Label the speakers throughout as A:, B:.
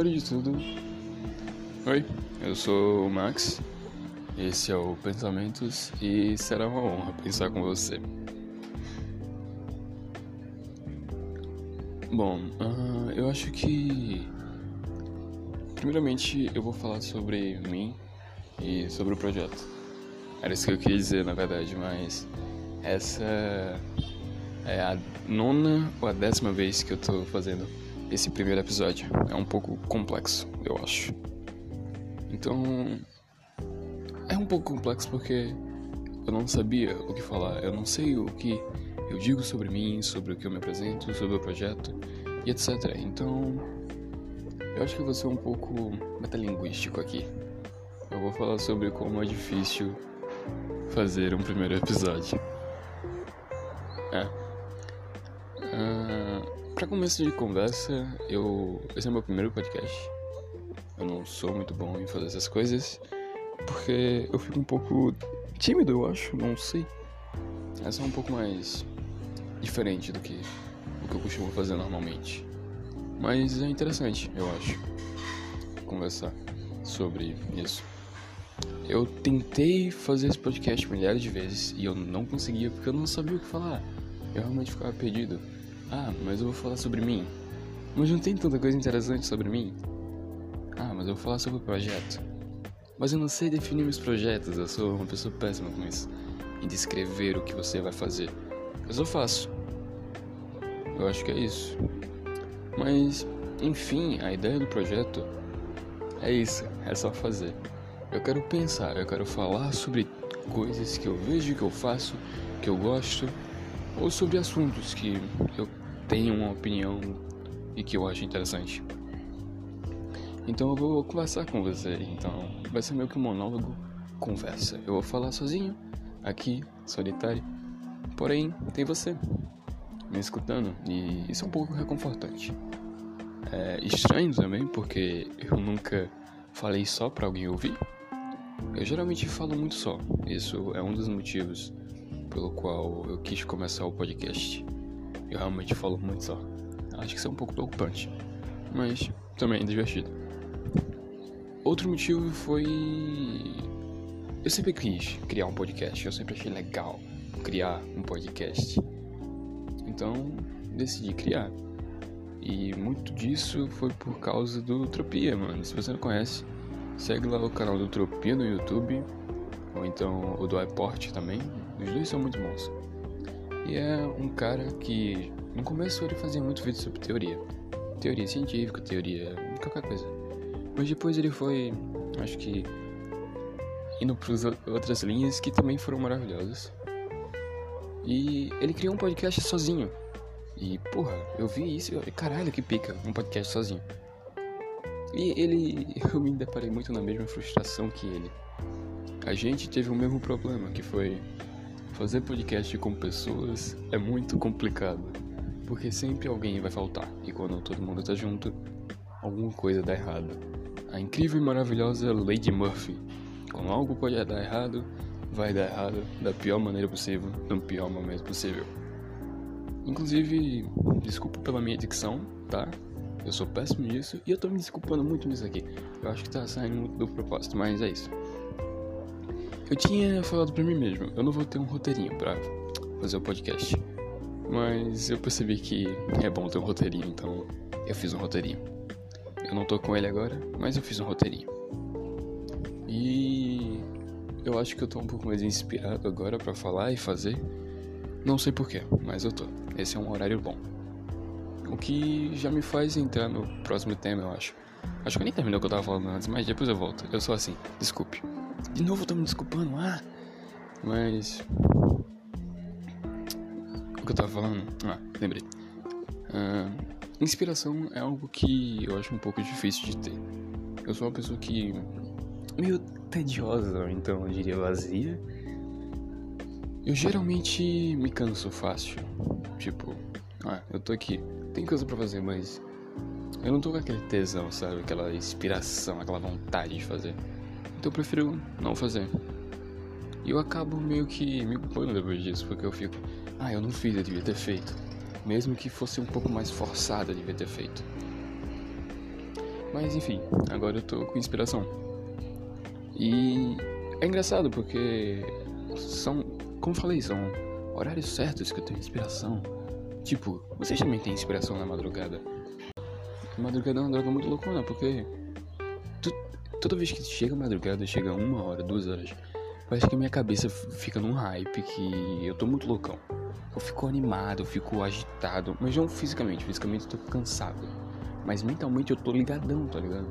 A: Primeiro de tudo, oi, eu sou o Max, esse é o Pensamentos e será uma honra pensar com você. Bom, uh, eu acho que. Primeiramente, eu vou falar sobre mim e sobre o projeto. Era isso que eu queria dizer, na verdade, mas essa é a nona ou a décima vez que eu tô fazendo esse primeiro episódio. É um pouco complexo, eu acho. Então. É um pouco complexo porque eu não sabia o que falar, eu não sei o que eu digo sobre mim, sobre o que eu me apresento, sobre o projeto e etc. Então. Eu acho que eu vou ser um pouco metalinguístico aqui. Eu vou falar sobre como é difícil fazer um primeiro episódio. É. Uh, para começo de conversa, eu esse é meu primeiro podcast. Eu não sou muito bom em fazer essas coisas porque eu fico um pouco tímido, eu acho, não sei. É um pouco mais diferente do que o que eu costumo fazer normalmente. Mas é interessante, eu acho, conversar sobre isso. Eu tentei fazer esse podcast milhares de vezes e eu não conseguia porque eu não sabia o que falar. Eu realmente ficava perdido. Ah, mas eu vou falar sobre mim. Mas não tem tanta coisa interessante sobre mim. Ah, mas eu vou falar sobre o projeto. Mas eu não sei definir meus projetos, eu sou uma pessoa péssima com isso. Em descrever o que você vai fazer. Eu só faço. Eu acho que é isso. Mas, enfim, a ideia do projeto é isso, é só fazer. Eu quero pensar, eu quero falar sobre coisas que eu vejo, que eu faço, que eu gosto, ou sobre assuntos que eu tenho uma opinião e que eu acho interessante. Então eu vou conversar com você. Então vai ser meio que um monólogo conversa. Eu vou falar sozinho, aqui, solitário. Porém, tem você me escutando e isso é um pouco reconfortante. É estranho também porque eu nunca falei só para alguém ouvir. Eu geralmente falo muito só. Isso é um dos motivos pelo qual eu quis começar o podcast. Eu realmente falo muito só. Acho que isso é um pouco preocupante, mas também é divertido. Outro motivo foi. Eu sempre quis criar um podcast, eu sempre achei legal criar um podcast. Então, decidi criar. E muito disso foi por causa do Utopia, mano. Se você não conhece, segue lá o canal do Utopia no YouTube, ou então o do iPort também. Os dois são muito bons. E é um cara que no começo ele fazia muito vídeo sobre teoria. Teoria científica, teoria. qualquer coisa. Mas depois ele foi, acho que, indo para outras linhas que também foram maravilhosas. E ele criou um podcast sozinho. E, porra, eu vi isso e caralho, que pica, um podcast sozinho. E ele, eu me deparei muito na mesma frustração que ele. A gente teve o mesmo problema, que foi Fazer podcast com pessoas é muito complicado, porque sempre alguém vai faltar, e quando todo mundo tá junto, alguma coisa dá errado. A incrível e maravilhosa Lady Murphy. Quando algo pode dar errado, vai dar errado da pior maneira possível, no pior momento possível. Inclusive, desculpa pela minha dicção, tá? Eu sou péssimo nisso e eu tô me desculpando muito nisso aqui. Eu acho que tá saindo muito do propósito, mas é isso. Eu tinha falado pra mim mesmo, eu não vou ter um roteirinho pra fazer o podcast. Mas eu percebi que é bom ter um roteirinho, então eu fiz um roteirinho. Eu não tô com ele agora, mas eu fiz um roteirinho. E eu acho que eu tô um pouco mais inspirado agora para falar e fazer. Não sei porquê, mas eu tô. Esse é um horário bom. O que já me faz entrar no próximo tema, eu acho. Acho que eu nem terminei o que eu tava falando antes, mas depois eu volto. Eu sou assim, desculpe. De novo eu tô me desculpando, ah. Mas. O que eu tava falando? Ah, lembrei. Uh, inspiração é algo que eu acho um pouco difícil de ter. Eu sou uma pessoa que. meio tediosa, então eu diria vazia. Eu geralmente me canso fácil. Tipo, ah, eu tô aqui, tem coisa pra fazer, mas. Eu não tô com aquele tesão, sabe? Aquela inspiração, aquela vontade de fazer. Então eu prefiro não fazer. E eu acabo meio que me culpando depois disso, porque eu fico, ah, eu não fiz, eu devia ter feito. Mesmo que fosse um pouco mais forçado, eu devia ter feito. Mas enfim, agora eu tô com inspiração. E é engraçado porque são, como falei, são horários certos que eu tenho inspiração. Tipo, vocês também têm inspiração na madrugada. Madrugada é uma droga muito loucona, porque toda vez que chega madrugada, chega uma hora, duas horas, parece que a minha cabeça fica num hype que eu tô muito loucão. Eu fico animado, eu fico agitado, mas não fisicamente, fisicamente eu tô cansado. Mas mentalmente eu tô ligadão, tá ligado?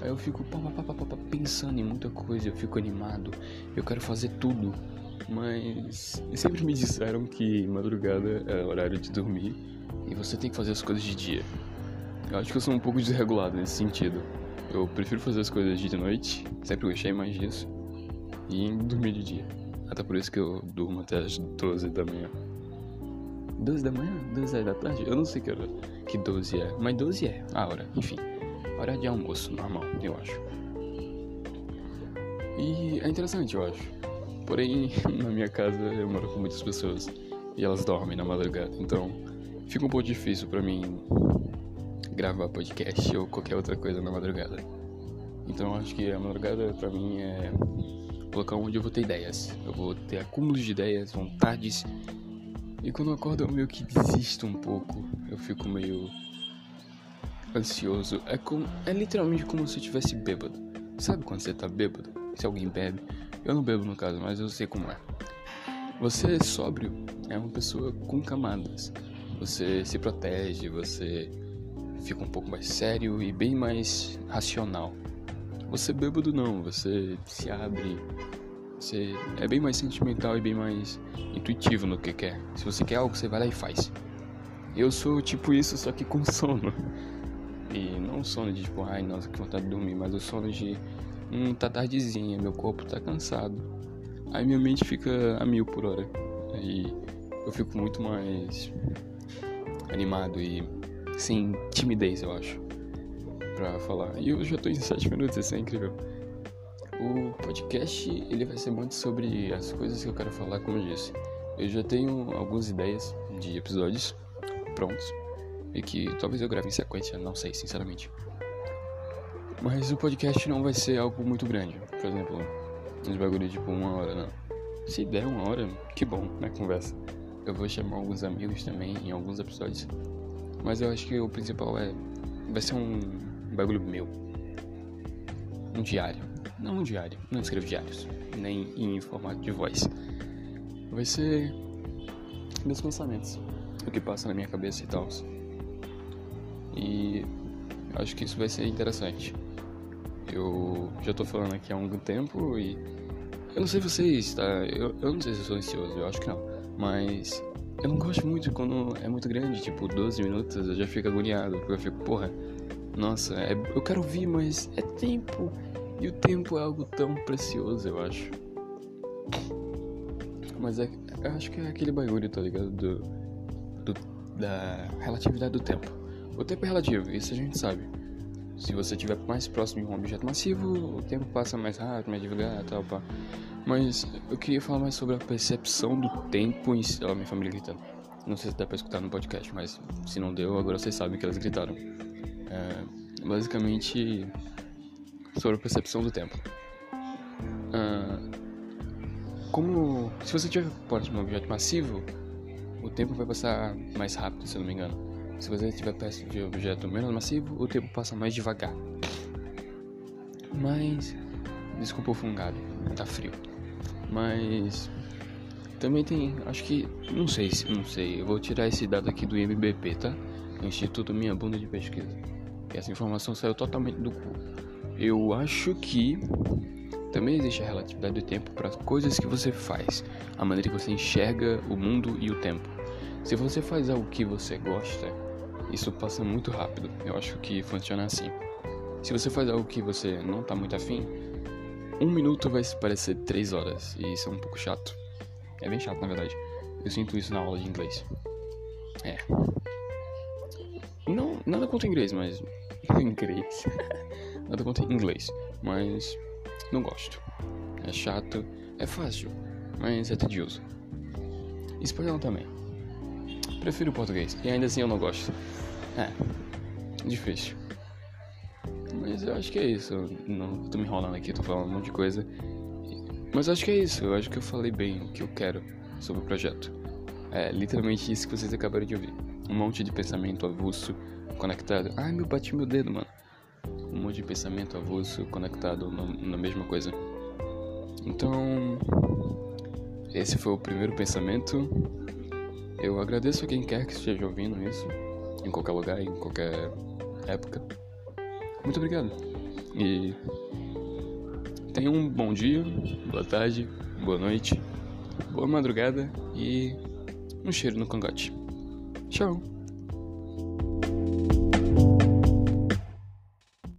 A: Aí eu fico pá, pá, pá, pá, pensando em muita coisa, eu fico animado, eu quero fazer tudo. Mas sempre me disseram que madrugada é horário de dormir e você tem que fazer as coisas de dia. Eu acho que eu sou um pouco desregulado nesse sentido. Eu prefiro fazer as coisas de noite, sempre gostei mais disso, e dormir de dia. Até por isso que eu durmo até as 12 da manhã. 12 da manhã? 12 da tarde? Eu não sei que hora que 12 é, mas 12 é a hora, enfim. Hora de almoço, normal, eu acho. E é interessante, eu acho. Porém, na minha casa eu moro com muitas pessoas e elas dormem na madrugada, então fica um pouco difícil para mim gravar podcast ou qualquer outra coisa na madrugada. Então acho que a madrugada para mim é o local onde eu vou ter ideias. Eu vou ter acúmulos de ideias, vontades. E quando eu acordo eu meio que desisto um pouco. Eu fico meio ansioso. É, como, é literalmente como se eu estivesse bêbado. Sabe quando você tá bêbado? Se alguém bebe. Eu não bebo no caso, mas eu sei como é. Você sóbrio é uma pessoa com camadas. Você se protege, você fica um pouco mais sério e bem mais racional. Você bêbado não, você se abre, você é bem mais sentimental e bem mais intuitivo no que quer. Se você quer algo, você vai lá e faz. Eu sou tipo isso, só que com sono. E não sono de tipo, ai nossa, que vontade de dormir, mas o sono de hum, tá tardezinha, meu corpo tá cansado. Aí minha mente fica a mil por hora. Aí eu fico muito mais animado e sem timidez, eu acho, pra falar. E eu já tô em 7 minutos, isso é incrível. O podcast, ele vai ser muito sobre as coisas que eu quero falar, como eu disse. Eu já tenho algumas ideias de episódios prontos e que talvez eu grave em sequência, não sei, sinceramente. Mas o podcast não vai ser algo muito grande. Por exemplo, uns bagulho tipo uma hora, não. Se der uma hora, que bom, na né, conversa. Eu vou chamar alguns amigos também em alguns episódios mas eu acho que o principal é. Vai ser um bagulho meu. Um diário. Não um diário. Não escrevo diários. Nem em formato de voz. Vai ser. Meus pensamentos. O que passa na minha cabeça e tal. E. Acho que isso vai ser interessante. Eu já tô falando aqui há algum tempo e. Eu não sei vocês, tá? Eu, eu não sei se eu sou ansioso, eu acho que não. Mas eu não gosto muito quando é muito grande, tipo 12 minutos, eu já fico agoniado, porque eu fico, porra, nossa, é, eu quero ouvir, mas é tempo. E o tempo é algo tão precioso, eu acho. Mas é, eu acho que é aquele bagulho, tá ligado? Do, do, da relatividade do tempo. O tempo é relativo, isso a gente sabe. Se você estiver mais próximo de um objeto massivo, o tempo passa mais rápido, mais devagar, tal, pá. Mas eu queria falar mais sobre a percepção do tempo em si. Ó, minha família gritando. Não sei se dá pra escutar no podcast, mas se não deu, agora vocês sabem que elas gritaram. É, basicamente, sobre a percepção do tempo. É, como. Se você estiver próximo de um objeto massivo, o tempo vai passar mais rápido, se eu não me engano. Se você estiver perto de objeto menos massivo, o tempo passa mais devagar. Mas. Desculpa o fungado, tá frio. Mas também tem, acho que, não sei, não sei, eu vou tirar esse dado aqui do IMBP, tá? Instituto Minha Bunda de Pesquisa. Essa informação saiu totalmente do cu. Eu acho que também existe a relatividade do tempo para as coisas que você faz, a maneira que você enxerga o mundo e o tempo. Se você faz algo que você gosta, isso passa muito rápido. Eu acho que funciona assim. Se você faz algo que você não tá muito afim, um minuto vai parecer três horas, e isso é um pouco chato. É bem chato, na verdade. Eu sinto isso na aula de inglês. É. Não, nada contra inglês, mas. inglês. nada contra inglês, mas. Não gosto. É chato, é fácil, mas é tedioso. Espanhol também. Prefiro português, e ainda assim eu não gosto. É. Difícil. Mas eu acho que é isso. Não tô me enrolando aqui, tô falando um monte de coisa. Mas eu acho que é isso. Eu acho que eu falei bem o que eu quero sobre o projeto. É literalmente isso que vocês acabaram de ouvir. Um monte de pensamento avulso conectado. Ai, meu, bati meu dedo, mano. Um monte de pensamento avulso conectado na mesma coisa. Então, esse foi o primeiro pensamento. Eu agradeço a quem quer que esteja ouvindo isso, em qualquer lugar, em qualquer época. Muito obrigado. E tenha um bom dia, boa tarde, boa noite, boa madrugada e um cheiro no cangote. Tchau!